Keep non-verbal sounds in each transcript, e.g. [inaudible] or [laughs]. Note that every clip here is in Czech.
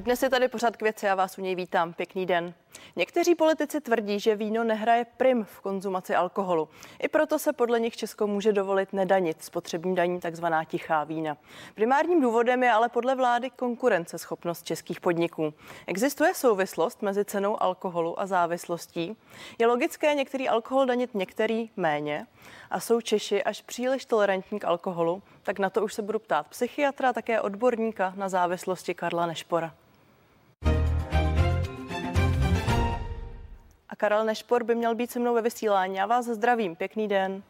Dnes je tady pořád k věci, já vás u něj vítám. Pěkný den. Někteří politici tvrdí, že víno nehraje prim v konzumaci alkoholu. I proto se podle nich Česko může dovolit nedanit spotřební daní takzvaná tichá vína. Primárním důvodem je ale podle vlády konkurenceschopnost českých podniků. Existuje souvislost mezi cenou alkoholu a závislostí? Je logické některý alkohol danit některý méně? A jsou Češi až příliš tolerantní k alkoholu? Tak na to už se budu ptát psychiatra také odborníka na závislosti Karla Nešpora. Karel Nešpor by měl být se mnou ve vysílání. Já vás zdravím. Pěkný den.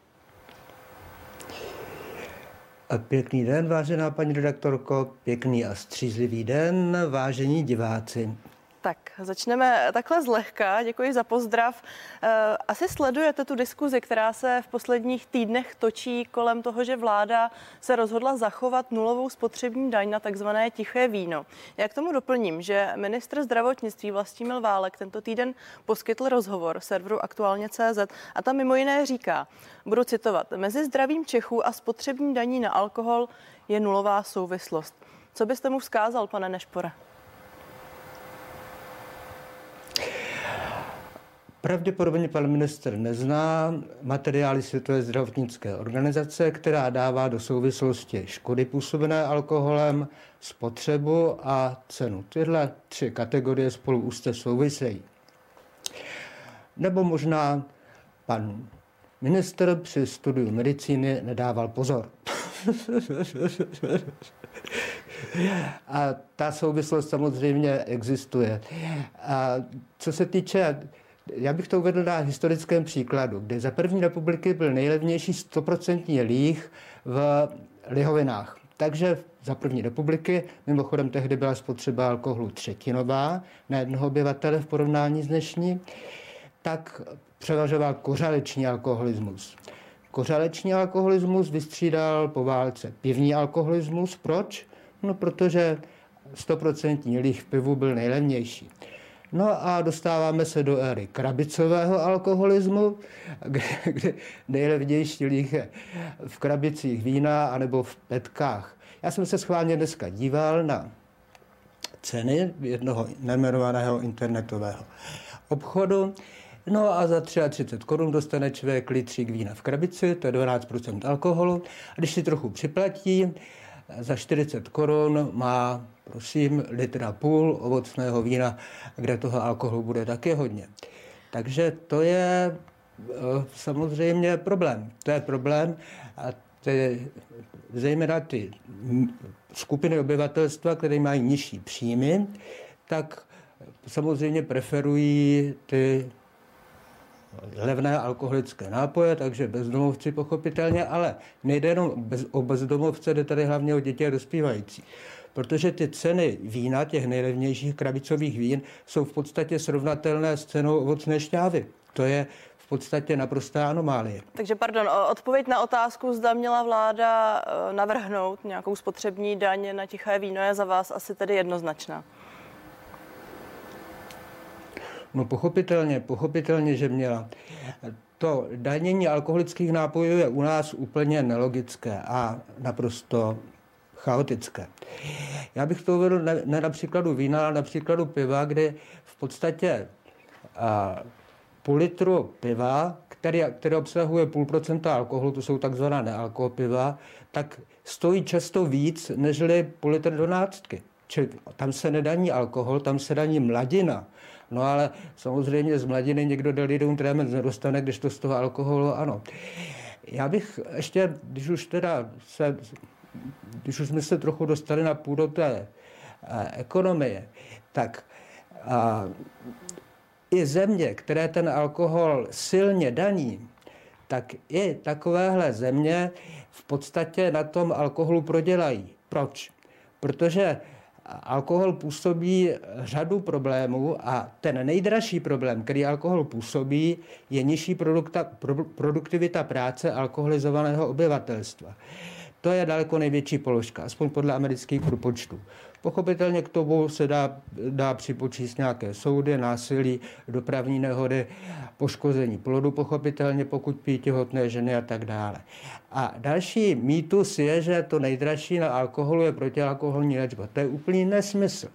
A pěkný den, vážená paní redaktorko, pěkný a střízlivý den, vážení diváci. Tak začneme takhle zlehka. Děkuji za pozdrav. Eh, asi sledujete tu diskuzi, která se v posledních týdnech točí kolem toho, že vláda se rozhodla zachovat nulovou spotřební daň na takzvané tiché víno. Já k tomu doplním, že ministr zdravotnictví Vlastimil Válek tento týden poskytl rozhovor serveru aktuálně CZ a tam mimo jiné říká, budu citovat, mezi zdravím Čechů a spotřební daní na alkohol je nulová souvislost. Co byste mu vzkázal, pane Nešpore? Pravděpodobně pan minister nezná materiály Světové zdravotnické organizace, která dává do souvislosti škody působené alkoholem, spotřebu a cenu. Tyhle tři kategorie spolu úzce souvisejí. Nebo možná pan minister při studiu medicíny nedával pozor. [laughs] A ta souvislost samozřejmě existuje. A co se týče já bych to uvedl na historickém příkladu, kde za první republiky byl nejlevnější 100% líh v lihovinách. Takže za první republiky, mimochodem tehdy byla spotřeba alkoholu třetinová na jednoho obyvatele v porovnání s dnešní, tak převažoval kořaleční alkoholismus. Kořaleční alkoholismus vystřídal po válce pivní alkoholismus. Proč? No, protože 100% líh v pivu byl nejlevnější. No a dostáváme se do éry krabicového alkoholismu, kde, kde nejlevnější je v krabicích vína anebo v petkách. Já jsem se schválně dneska díval na ceny jednoho nejmenovaného internetového obchodu. No a za 33 korun dostane člověk litřík vína v krabici, to je 12% alkoholu. A když si trochu připlatí, za 40 korun má, prosím, litra půl ovocného vína, kde toho alkoholu bude taky hodně. Takže to je eh, samozřejmě problém. To je problém a ty, zejména ty skupiny obyvatelstva, které mají nižší příjmy, tak samozřejmě preferují ty levné alkoholické nápoje, takže bezdomovci pochopitelně, ale nejde jenom bez, o bezdomovce, jde tady hlavně o děti a dospívající. Protože ty ceny vína, těch nejlevnějších krabicových vín, jsou v podstatě srovnatelné s cenou ovocné šťávy. To je v podstatě naprostá anomálie. Takže pardon, odpověď na otázku, zda měla vláda eh, navrhnout nějakou spotřební daň na tiché víno, je za vás asi tedy jednoznačná. No pochopitelně, pochopitelně, že měla. To danění alkoholických nápojů je u nás úplně nelogické a naprosto chaotické. Já bych to uvedl ne, ne na příkladu vína, ale na příkladu piva, kde v podstatě a, půl litru piva, který, který obsahuje půl procenta alkoholu, to jsou takzvaná nealkohol piva, tak stojí často víc nežli půl litr do náctky. Čili tam se nedaní alkohol, tam se daní mladina. No ale samozřejmě z mladiny někdo delirium tremens nedostane, když to z toho alkoholu ano. Já bych ještě, když už teda se, když už jsme se trochu dostali na půdu té eh, ekonomie, tak a, i země, které ten alkohol silně daní, tak i takovéhle země v podstatě na tom alkoholu prodělají. Proč? Protože alkohol působí řadu problémů a ten nejdražší problém, který alkohol působí, je nižší produkta, pro, produktivita práce alkoholizovaného obyvatelstva. To je daleko největší položka, aspoň podle amerických propočtů. Pochopitelně k tomu se dá, dá připočíst nějaké soudy, násilí, dopravní nehody, poškození plodu, pochopitelně, pokud pijí těhotné ženy a tak dále. A další mýtus je, že to nejdražší na alkoholu je protialkoholní léčba. To je úplný nesmysl.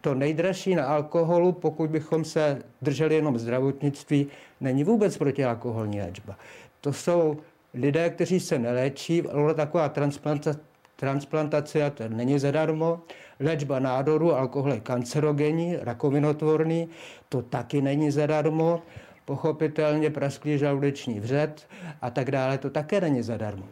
To nejdražší na alkoholu, pokud bychom se drželi jenom zdravotnictví, není vůbec protialkoholní léčba. To jsou lidé, kteří se neléčí, ale taková transplantace, transplantace to není zadarmo. Léčba nádoru, alkohol je kancerogenní, rakovinotvorný, to taky není zadarmo. Pochopitelně prasklý žaludeční vřet a tak dále, to také není zadarmo.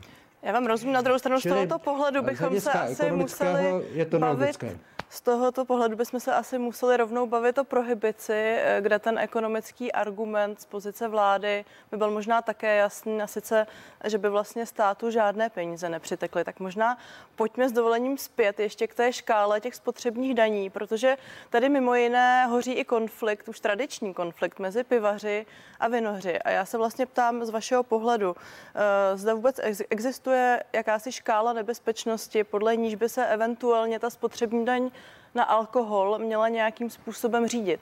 Já vám rozumím, na druhou stranu Čili z tohoto pohledu bychom se asi museli je to bavit nelogické. Z tohoto pohledu bychom se asi museli rovnou bavit o prohibici, eh, kde ten ekonomický argument z pozice vlády by byl možná také jasný, a sice, že by vlastně státu žádné peníze nepřitekly. Tak možná pojďme s dovolením zpět ještě k té škále těch spotřebních daní, protože tady mimo jiné hoří i konflikt, už tradiční konflikt mezi pivaři a vinohři. A já se vlastně ptám z vašeho pohledu, eh, zda vůbec existuje jakási škála nebezpečnosti, podle níž by se eventuálně ta spotřební daň na alkohol měla nějakým způsobem řídit?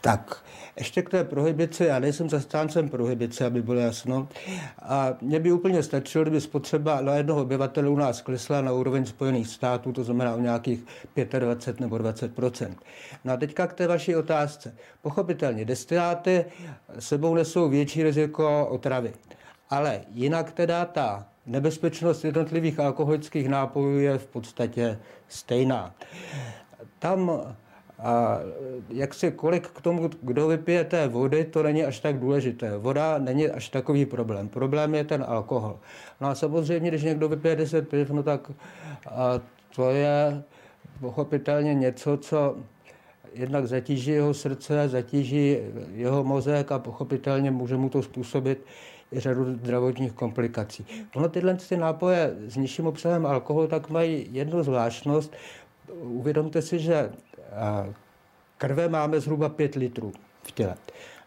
Tak, ještě k té prohibici, já nejsem zastáncem prohibice, aby bylo jasno. A mně by úplně stačilo, kdyby spotřeba na jednoho obyvatele u nás klesla na úroveň Spojených států, to znamená o nějakých 25 nebo 20% No a teďka k té vaší otázce. Pochopitelně, destiláty sebou nesou větší riziko otravy. Ale jinak teda ta nebezpečnost jednotlivých alkoholických nápojů je v podstatě stejná. Tam a jak si kolik k tomu, kdo vypije té vody, to není až tak důležité. Voda není až takový problém. Problém je ten alkohol. No a samozřejmě, když někdo vypije 10 piv, no tak a to je pochopitelně něco, co jednak zatíží jeho srdce, zatíží jeho mozek a pochopitelně může mu to způsobit řadu zdravotních komplikací. Ono tyhle ty nápoje s nižším obsahem alkoholu tak mají jednu zvláštnost. Uvědomte si, že krve máme zhruba 5 litrů v těle.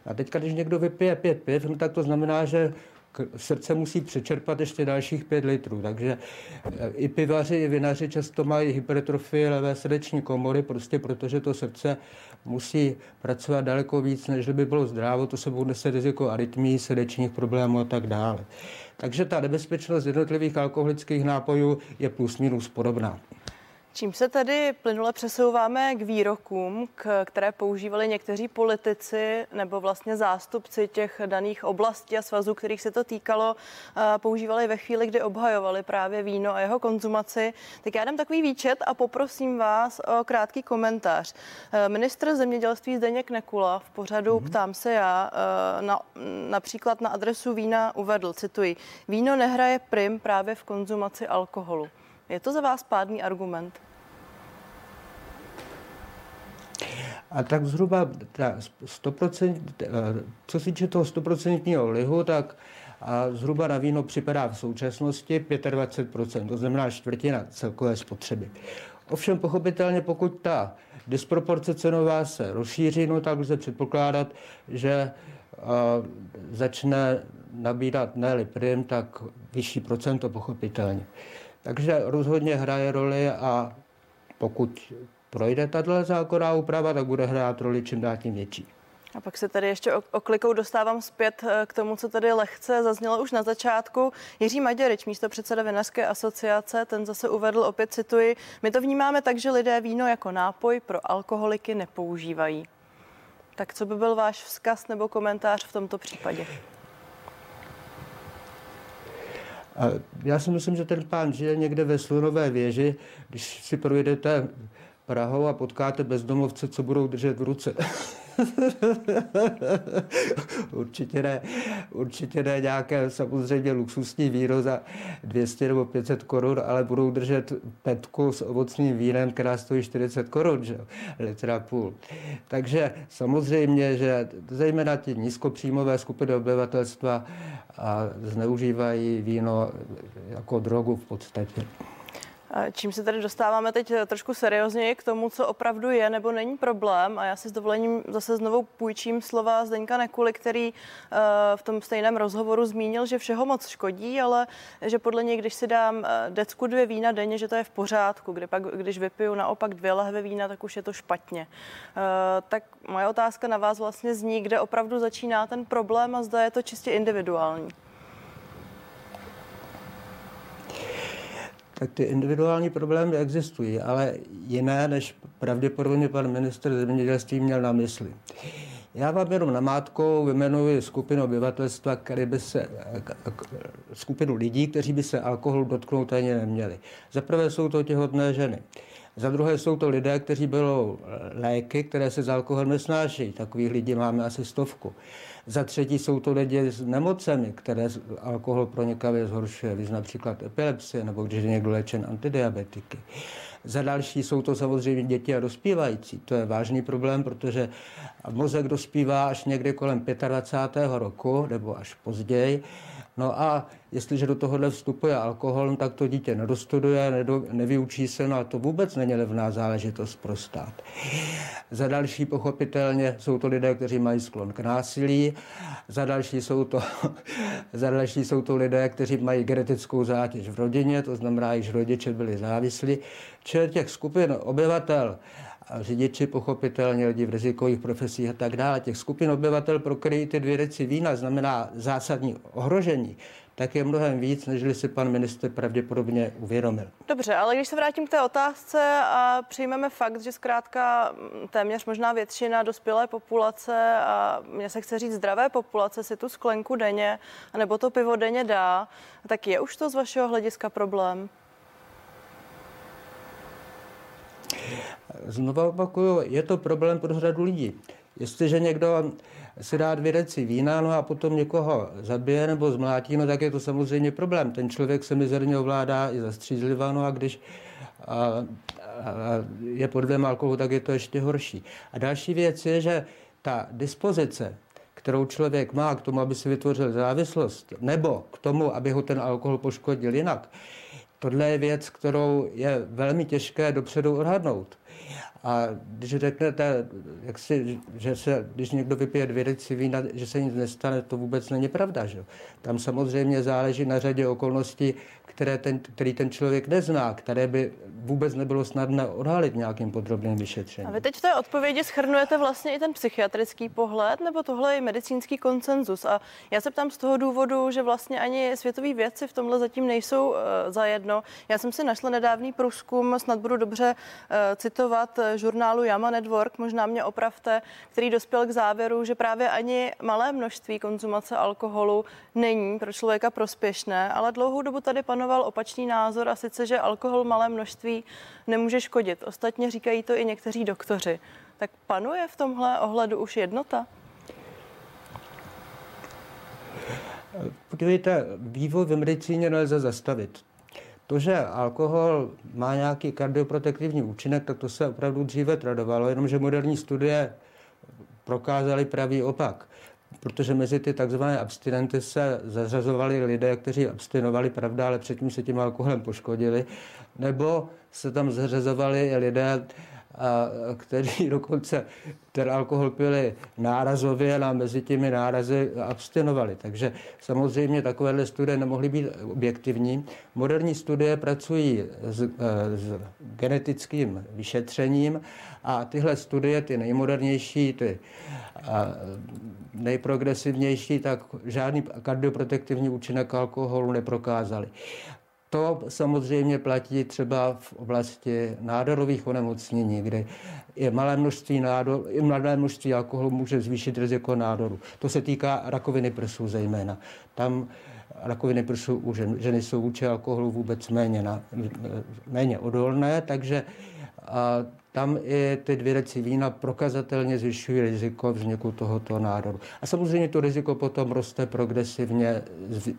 A teď, když někdo vypije 5 piv, no tak to znamená, že srdce musí přečerpat ještě dalších 5 litrů. Takže e, i pivaři, i vinaři často mají hypertrofii levé srdeční komory, prostě protože to srdce musí pracovat daleko víc, než by bylo zdrávo, to se bude se riziko arytmí, srdečních problémů a tak dále. Takže ta nebezpečnost jednotlivých alkoholických nápojů je plus minus podobná. Čím se tedy plynule přesouváme k výrokům, k, které používali někteří politici nebo vlastně zástupci těch daných oblastí a svazů, kterých se to týkalo, používali ve chvíli, kdy obhajovali právě víno a jeho konzumaci. Tak já dám takový výčet a poprosím vás o krátký komentář. E, ministr zemědělství Zdeněk Nekula v pořadu mm-hmm. Ptám se já e, na, například na adresu vína uvedl, cituji, víno nehraje prim právě v konzumaci alkoholu. Je to za vás pádný argument? A tak zhruba ta 100%, eh, co se týče toho 100% lihu, tak a zhruba na víno připadá v současnosti 25%, to znamená čtvrtina celkové spotřeby. Ovšem pochopitelně, pokud ta disproporce cenová se rozšíří, no tak lze předpokládat, že a, začne nabírat ne prim, tak vyšší procento pochopitelně. Takže rozhodně hraje roli a pokud projde tato zákonná úprava, tak bude hrát roli čím dál tím větší. A pak se tady ještě oklikou dostávám zpět eh, k tomu, co tady lehce zaznělo už na začátku. Jiří Maďarič, místo předseda Vinařské asociace, ten zase uvedl, opět cituji, my to vnímáme tak, že lidé víno jako nápoj pro alkoholiky nepoužívají. Tak co by byl váš vzkaz nebo komentář v tomto případě? A já si myslím, že ten pán žije někde ve slunové věži. Když si projedete Prahou a potkáte bezdomovce, co budou držet v ruce. [laughs] určitě, ne, určitě ne nějaké samozřejmě luxusní víno za 200 nebo 500 korun, ale budou držet petku s ovocným vínem, která stojí 40 korun, že? litra půl. Takže samozřejmě, že zejména ti nízkopříjmové skupiny obyvatelstva a zneužívají víno jako drogu v podstatě. Čím se tady dostáváme teď trošku seriózněji k tomu, co opravdu je nebo není problém. A já si s dovolením zase znovu půjčím slova Zdeňka Nekuly, který eh, v tom stejném rozhovoru zmínil, že všeho moc škodí, ale že podle něj, když si dám eh, decku dvě vína denně, že to je v pořádku. Kdy pak, když vypiju naopak dvě lahve vína, tak už je to špatně. Eh, tak moje otázka na vás vlastně zní, kde opravdu začíná ten problém a zda je to čistě individuální. Tak ty individuální problémy existují, ale jiné, než pravděpodobně pan minister zemědělství měl na mysli. Já vám jenom namátkou vymenuji skupinu obyvatelstva, který by se, skupinu lidí, kteří by se alkoholu dotknout ani neměli. Za prvé jsou to těhotné ženy. Za druhé jsou to lidé, kteří berou léky, které se z alkoholem nesnáší. Takových lidí máme asi stovku. Za třetí jsou to lidi s nemocemi, které alkohol pronikavě zhoršuje, když například epilepsie nebo když je někdo léčen antidiabetiky. Za další jsou to samozřejmě děti a dospívající. To je vážný problém, protože mozek dospívá až někdy kolem 25. roku nebo až později. No a jestliže do tohohle vstupuje alkohol, tak to dítě nedostuduje, nedo, nevyučí se, no a to vůbec není levná záležitost pro stát. Za další pochopitelně jsou to lidé, kteří mají sklon k násilí, za další jsou to, [laughs] za další jsou to lidé, kteří mají genetickou zátěž v rodině, to znamená, že rodiče byli závislí. Čili těch skupin obyvatel, řidiči pochopitelně, lidi v rizikových profesích a tak dále. Těch skupin obyvatel, pro který ty dvě deci vína znamená zásadní ohrožení, tak je mnohem víc, než si pan minister pravděpodobně uvědomil. Dobře, ale když se vrátím k té otázce a přijmeme fakt, že zkrátka mm, téměř možná většina dospělé populace a mě se chce říct zdravé populace si tu sklenku denně nebo to pivo denně dá, tak je už to z vašeho hlediska problém? Znovu opakuju, je to problém pro řadu lidí. Jestliže někdo si dá dvě deci vína, no a potom někoho zabije nebo zmlátí, no tak je to samozřejmě problém. Ten člověk se mizerně ovládá i zastřízlivá, no a když a, a, je pod alkoholu, tak je to ještě horší. A další věc je, že ta dispozice, kterou člověk má k tomu, aby si vytvořil závislost, nebo k tomu, aby ho ten alkohol poškodil jinak, tohle je věc, kterou je velmi těžké dopředu odhadnout. A když řeknete, jak si, že se, když někdo vypije dvě deci vína, že se nic nestane, to vůbec není pravda. Že? Tam samozřejmě záleží na řadě okolností, které ten, který ten člověk nezná, které by vůbec nebylo snadné odhalit nějakým podrobným vyšetřením. A vy teď v té odpovědi schrnujete vlastně i ten psychiatrický pohled, nebo tohle je medicínský koncenzus? A já se ptám z toho důvodu, že vlastně ani světoví vědci v tomhle zatím nejsou uh, zajedno. Já jsem si našla nedávný průzkum, snad budu dobře uh, citovat, eh, žurnálu Yama Network, možná mě opravte, který dospěl k závěru, že právě ani malé množství konzumace alkoholu není pro člověka prospěšné, ale dlouhou dobu tady panoval opačný názor a sice, že alkohol malé množství nemůže škodit. Ostatně říkají to i někteří doktoři. Tak panuje v tomhle ohledu už jednota? Podívejte, vývoj v medicíně nelze zastavit. To, že alkohol má nějaký kardioprotektivní účinek, tak to se opravdu dříve tradovalo, jenomže moderní studie prokázaly pravý opak. Protože mezi ty takzvané abstinenty se zařazovali lidé, kteří abstinovali, pravda, ale předtím se tím alkoholem poškodili, nebo se tam zařazovali lidé, a kteří [laughs] dokonce ten alkohol pili nárazově a mezi těmi nárazy abstinovali. Takže samozřejmě takovéhle studie nemohly být objektivní. Moderní studie pracují s, e, s genetickým vyšetřením a tyhle studie, ty nejmodernější, ty nejprogresivnější, tak žádný kardioprotektivní účinek alkoholu neprokázali. To samozřejmě platí třeba v oblasti nádorových onemocnění, kde je malé množství, nádor, i malé množství alkoholu může zvýšit riziko nádoru. To se týká rakoviny prsů zejména. Tam rakoviny prsů u žen, ženy jsou vůči alkoholu vůbec méně, na, méně odolné, takže a tam i ty dvě deci vína prokazatelně zvyšují riziko vzniku tohoto nádoru. A samozřejmě to riziko potom roste progresivně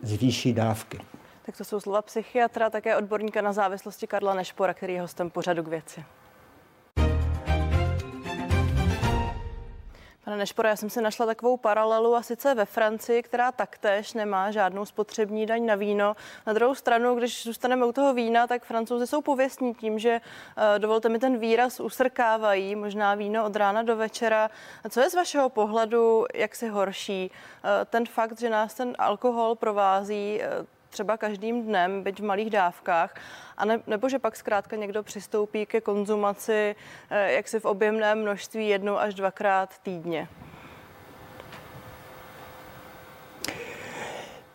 z výšší dávky. Tak to jsou slova psychiatra, také odborníka na závislosti Karla Nešpora, který je hostem pořadu k věci. Pane Nešpora, já jsem si našla takovou paralelu a sice ve Francii, která taktéž nemá žádnou spotřební daň na víno. Na druhou stranu, když zůstaneme u toho vína, tak francouzi jsou pověstní tím, že eh, dovolte mi ten výraz usrkávají možná víno od rána do večera. Co je z vašeho pohledu, jak si horší? Eh, ten fakt, že nás ten alkohol provází třeba každým dnem, byť v malých dávkách, a ne, nebo že pak zkrátka někdo přistoupí ke konzumaci eh, jaksi v objemném množství jednou až dvakrát týdně.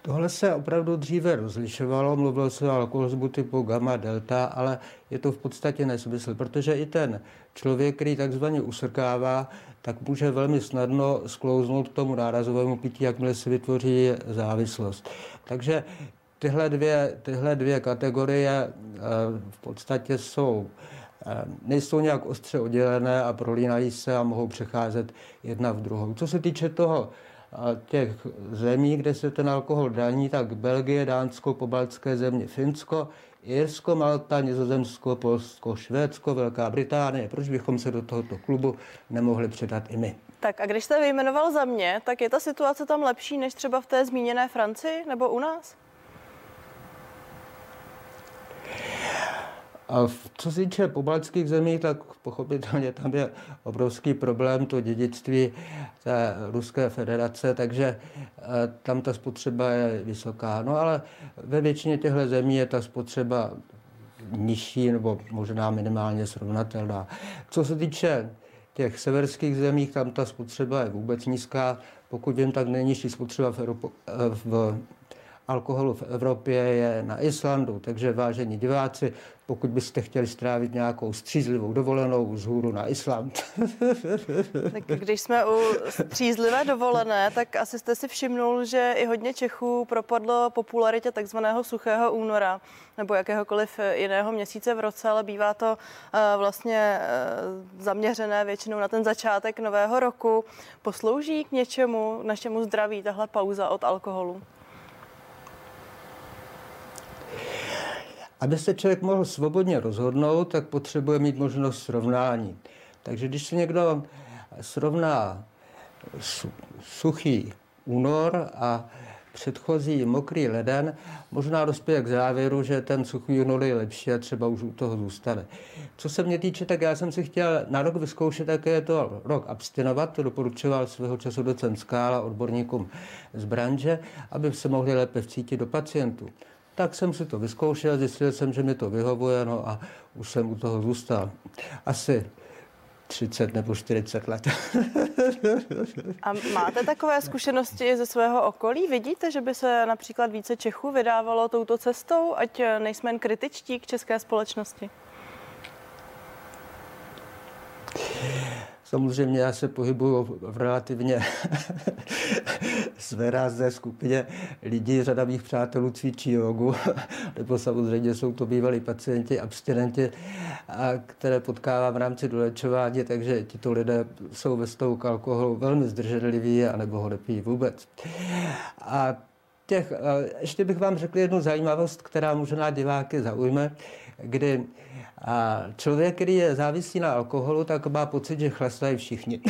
Tohle se opravdu dříve rozlišovalo, mluvilo se o alkoholismu typu gamma, delta, ale je to v podstatě nesmysl, protože i ten člověk, který takzvaně usrkává, tak může velmi snadno sklouznout k tomu nárazovému pití, jakmile se vytvoří závislost. Takže tyhle dvě, tyhle dvě kategorie eh, v podstatě jsou eh, nejsou nějak ostře oddělené a prolínají se a mohou přecházet jedna v druhou. Co se týče toho, eh, těch zemí, kde se ten alkohol daní, tak Belgie, Dánsko, pobaltské země, Finsko, Irsko, Malta, Nizozemsko, Polsko, Švédsko, Velká Británie. Proč bychom se do tohoto klubu nemohli předat i my? Tak a když jste vyjmenoval za mě, tak je ta situace tam lepší než třeba v té zmíněné Francii nebo u nás? A co se týče pobaltských zemí, tak pochopitelně tam je obrovský problém to dědictví té Ruské federace, takže eh, tam ta spotřeba je vysoká. No ale ve většině těchto zemí je ta spotřeba nižší nebo možná minimálně srovnatelná. Co se týče těch severských zemích, tam ta spotřeba je vůbec nízká. Pokud vím, tak nejnižší spotřeba v, eh, v alkoholu v Evropě je na Islandu, takže vážení diváci, pokud byste chtěli strávit nějakou střízlivou dovolenou z hůru na Island. [laughs] Tak když jsme u střízlivé dovolené, tak asi jste si všimnul, že i hodně Čechů propadlo popularitě takzvaného suchého února nebo jakéhokoliv jiného měsíce v roce, ale bývá to eh, vlastně eh, zaměřené většinou na ten začátek nového roku. Poslouží k něčemu, našemu zdraví tahle pauza od alkoholu? Aby se člověk mohl svobodně rozhodnout, tak potřebuje mít možnost srovnání. Takže když se někdo srovná suchý únor a předchozí mokrý leden, možná dospěje k závěru, že ten suchý únor je lepší a třeba už u toho zůstane. Co se mě týče, tak já jsem si chtěl na rok vyzkoušet, také je to rok abstinovat, to doporučoval svého času docent Skála odborníkům z branže, aby se mohli lépe vcítit do pacientů. Tak jsem si to vyzkoušel, zjistil jsem, že mi to vyhovuje, no a už jsem u toho zůstal. Asi 30 nebo 40 let. A máte takové zkušenosti ze svého okolí? Vidíte, že by se například více Čechů vydávalo touto cestou, ať nejsme jen kritičtí k české společnosti? Samozřejmě já se pohybuju v relativně svérázné skupině lidí. Řada mých přátelů cvičí jogu, [laughs] nebo samozřejmě jsou to bývalí pacienti, abstinenti, a které potkávám v rámci dolečování, takže tito lidé jsou ve stavu k alkoholu velmi zdrženliví, anebo ho nepijí vůbec. A těch, ještě bych vám řekl jednu zajímavost, která možná diváky zaujme, kdy a člověk, který je závislý na alkoholu, tak má pocit, že chlastají všichni.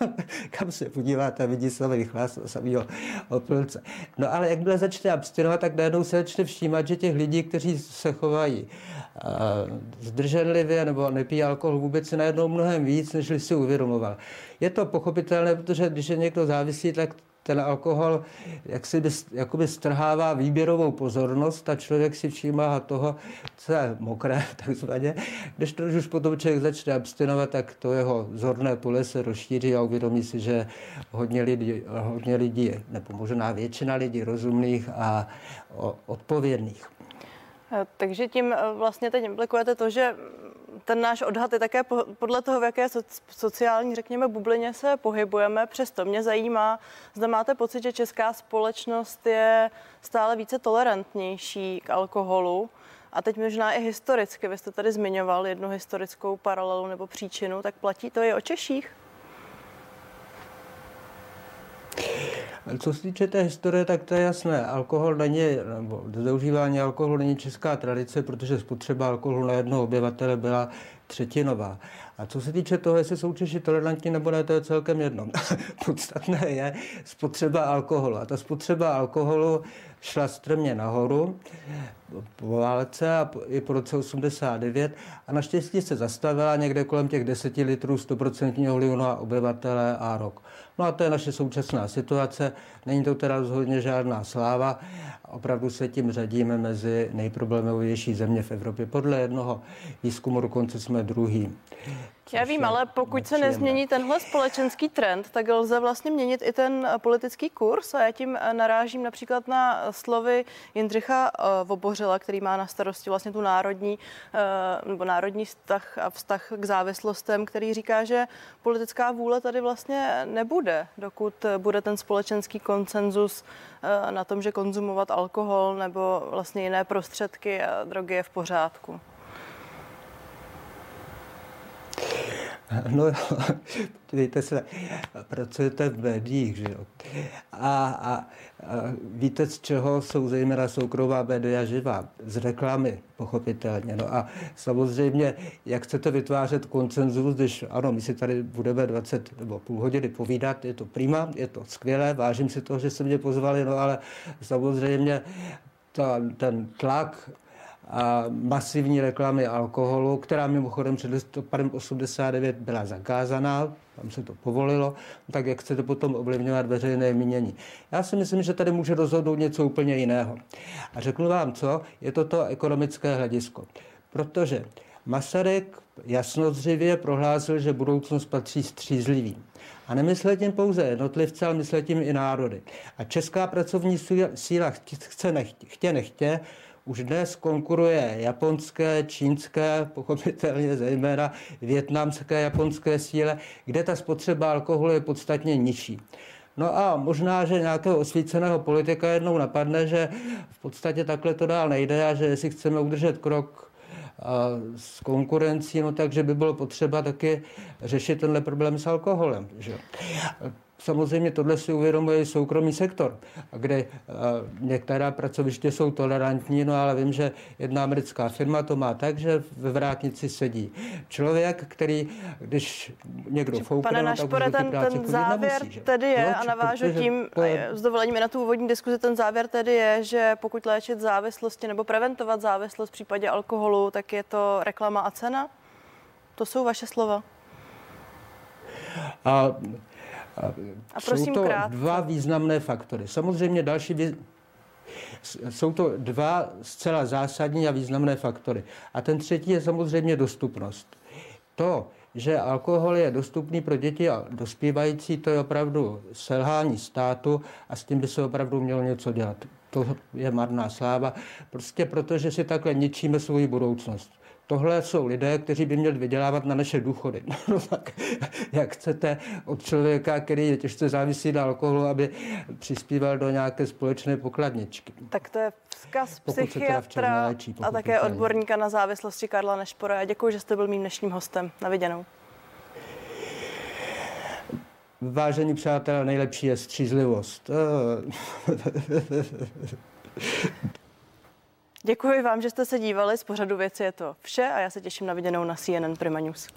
[laughs] Kam se podíváte, vidí samý chlas samého opilce. No ale jakmile začne abstinovat, tak najednou se začne všímat, že těch lidí, kteří se chovají zdrženlivě nebo nepíjí alkohol vůbec je najednou mnohem víc, než si uvědomoval. Je to pochopitelné, protože když je někdo závislý, tak ten alkohol jak si jakoby strhává výběrovou pozornost a člověk si všímá toho, co je mokré, [laughs] takzvaně. Když to už potom člověk začne abstinovat, tak to jeho zorné pole se rozšíří a uvědomí si, že hodně lidí, hodně lidí nebo možná většina lidí rozumných a odpovědných. Eh, takže tím eh, vlastně teď implikujete to, že ten náš odhad je také podle toho, v jaké sociální, řekněme, bublině se pohybujeme. Přesto mě zajímá, zda máte pocit, že česká společnost je stále více tolerantnější k alkoholu. A teď možná i historicky, vy jste tady zmiňoval jednu historickou paralelu nebo příčinu, tak platí to i o Češích? Co se týče té historie, tak to je jasné. Alkohol není, nebo zneužívání alkoholu není česká tradice, protože spotřeba alkoholu na jednoho obyvatele byla třetinová. A co se týče toho, jestli jsou Češi tolerantní nebo ne, to je celkem jedno. [laughs] Podstatné je spotřeba alkoholu. A ta spotřeba alkoholu šla strmě nahoru po válce a i po roce 89 a naštěstí se zastavila někde kolem těch 10 litrů 100% vlivu na obyvatele a rok. No a to je naše současná situace. Není to teda rozhodně žádná sláva. Opravdu se tím řadíme mezi nejproblémovější země v Evropě. Podle jednoho výzkumu dokonce jsme druhý. Já vím, ale pokud se nezmění tenhle společenský trend, tak lze vlastně měnit i ten politický kurz. A já tím narážím například na slovy Jindřicha eh, Vobořila, který má na starosti vlastně tu národní, eh, nebo národní vztah a vztah k závislostem, který říká, že politická vůle tady vlastně nebude, dokud bude ten společenský konsenzus eh, na tom, že konzumovat alkohol nebo vlastně jiné prostředky a drogy je v pořádku. [laughs] No, podívejte se, pracujete v médiích, že jo? A, a, a víte, z čeho jsou zejména soukromá média živá? Z reklamy, pochopitelně. No a samozřejmě, jak chcete vytvářet koncenzus, když ano, my si tady budeme 20 nebo půl hodiny povídat, je to prima, je to skvělé, vážím si toho, že se mě pozvali, no ale samozřejmě ta, ten tlak a masivní reklamy alkoholu, která mimochodem před listopadem 89 byla zakázaná, tam se to povolilo, tak jak chcete potom ovlivňovat veřejné mínění. Já si myslím, že tady může rozhodnout něco úplně jiného. A řeknu vám co, je to to ekonomické hledisko. Protože Masaryk jasnozřivě prohlásil, že budoucnost patří střízlivým. A nemyslet tím pouze jednotlivce, ale myslet tím i národy. A česká pracovní síla chce nechtě, nechtě už dnes konkuruje japonské, čínské, pochopitelně zejména větnamské, japonské síle, kde ta spotřeba alkoholu je podstatně nižší. No a možná, že nějakého osvíceného politika jednou napadne, že v podstatě takhle to dál nejde a že jestli chceme udržet krok s konkurencí, no takže by bylo potřeba taky řešit tenhle problém s alkoholem. Že? Samozřejmě tohle si uvědomuje i soukromý sektor, kde eh, některá pracoviště jsou tolerantní, no ale vím, že jedna americká firma to má tak, že ve vrátnici sedí člověk, který, když někdo foukne, Pane Našpore, ten, ten závěr nemusí, tedy je, Proč? a navážu tím, je... s dovolením na tu úvodní diskuzi, ten závěr tedy je, že pokud léčit závislosti nebo preventovat závislost v případě alkoholu, tak je to reklama a cena? To jsou vaše slova. A a prosím jsou to krátce. dva významné faktory. Samozřejmě další vý... jsou to dva zcela zásadní a významné faktory. A ten třetí je samozřejmě dostupnost. To, že alkohol je dostupný pro děti a dospívající, to je opravdu selhání státu a s tím by se opravdu mělo něco dělat. To je marná sláva, prostě protože si takhle ničíme svoji budoucnost tohle jsou lidé, kteří by měli vydělávat na naše důchody. [laughs] No tak jak chcete od člověka, který je těžce závisí na alkoholu, aby přispíval do nějaké společné pokladničky. Tak to je vzkaz psychiatra léčí, a také odborníka na závislosti Karla Nešpora. děkuji, že jste byl mým dnešním hostem. Na viděnou. Vážení přátelé, nejlepší je střízlivost. Děkuji vám, že jste se dívali. Z pořadu věci je to vše a já se těším na viděnou na CNN Prima News.